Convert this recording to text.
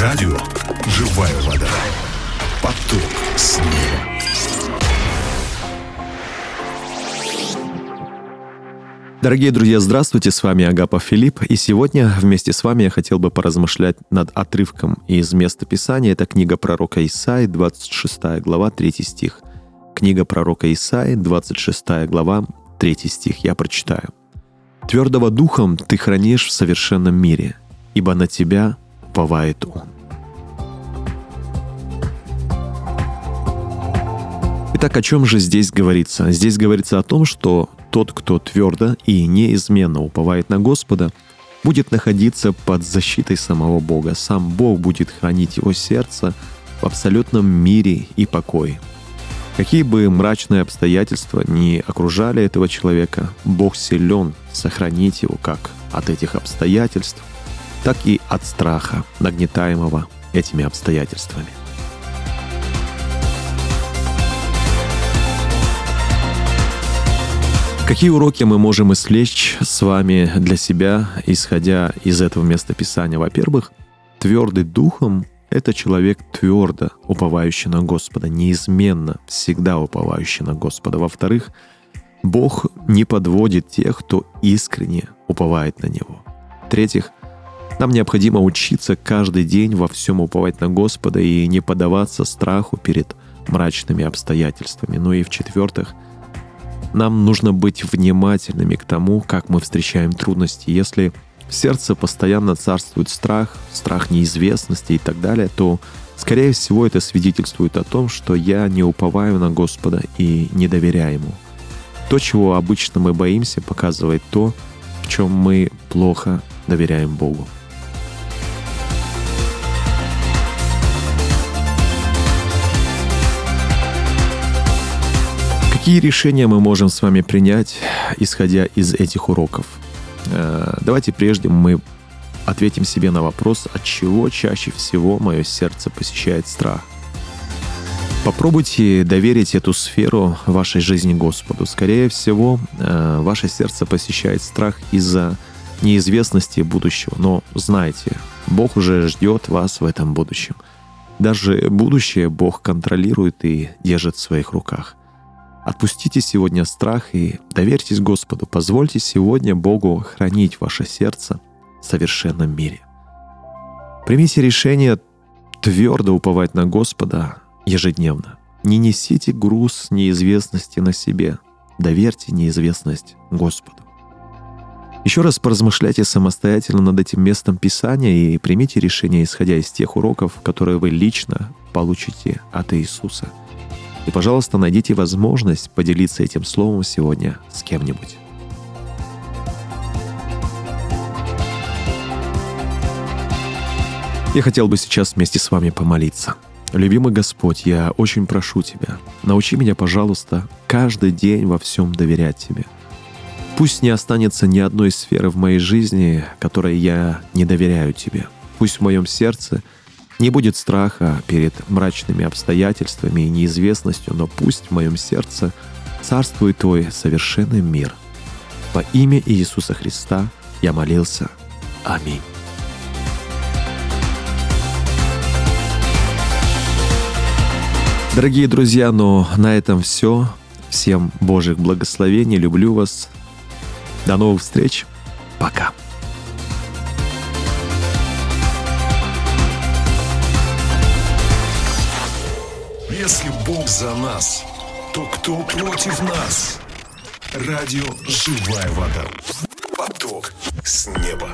Радио «Живая вода». Поток снега. Дорогие друзья, здравствуйте, с вами Агапов Филипп, и сегодня вместе с вами я хотел бы поразмышлять над отрывком из места Писания. Это книга пророка Исаи, 26 глава, 3 стих. Книга пророка Исаи, 26 глава, 3 стих. Я прочитаю. «Твердого духом ты хранишь в совершенном мире, ибо на тебя уповает он». Итак, о чем же здесь говорится? Здесь говорится о том, что тот, кто твердо и неизменно уповает на Господа, будет находиться под защитой самого Бога. Сам Бог будет хранить его сердце в абсолютном мире и покое. Какие бы мрачные обстоятельства ни окружали этого человека, Бог силен сохранить его как от этих обстоятельств, так и от страха, нагнетаемого этими обстоятельствами. Какие уроки мы можем извлечь с вами для себя, исходя из этого места Писания? Во-первых, твердый духом — это человек твердо уповающий на Господа, неизменно, всегда уповающий на Господа. Во-вторых, Бог не подводит тех, кто искренне уповает на Него. В-третьих, нам необходимо учиться каждый день во всем уповать на Господа и не поддаваться страху перед мрачными обстоятельствами. Ну и в-четвертых — нам нужно быть внимательными к тому, как мы встречаем трудности. Если в сердце постоянно царствует страх, страх неизвестности и так далее, то, скорее всего, это свидетельствует о том, что я не уповаю на Господа и не доверяю Ему. То, чего обычно мы боимся, показывает то, в чем мы плохо доверяем Богу. Какие решения мы можем с вами принять, исходя из этих уроков? Э, давайте прежде мы ответим себе на вопрос, от чего чаще всего мое сердце посещает страх. Попробуйте доверить эту сферу вашей жизни Господу. Скорее всего, э, ваше сердце посещает страх из-за неизвестности будущего. Но знайте, Бог уже ждет вас в этом будущем. Даже будущее Бог контролирует и держит в своих руках. Отпустите сегодня страх и доверьтесь Господу. Позвольте сегодня Богу хранить ваше сердце в совершенном мире. Примите решение твердо уповать на Господа ежедневно. Не несите груз неизвестности на себе. Доверьте неизвестность Господу. Еще раз поразмышляйте самостоятельно над этим местом Писания и примите решение, исходя из тех уроков, которые вы лично получите от Иисуса – и, пожалуйста, найдите возможность поделиться этим словом сегодня с кем-нибудь. Я хотел бы сейчас вместе с вами помолиться. Любимый Господь, я очень прошу Тебя, научи меня, пожалуйста, каждый день во всем доверять Тебе. Пусть не останется ни одной сферы в моей жизни, которой я не доверяю Тебе. Пусть в моем сердце – не будет страха перед мрачными обстоятельствами и неизвестностью, но пусть в моем сердце царствует Твой совершенный мир. Во имя Иисуса Христа я молился. Аминь. Дорогие друзья, но на этом все. Всем Божьих благословений. Люблю вас. До новых встреч. Пока. Бог за нас, то кто против нас? Радио «Живая вода». Поток с неба.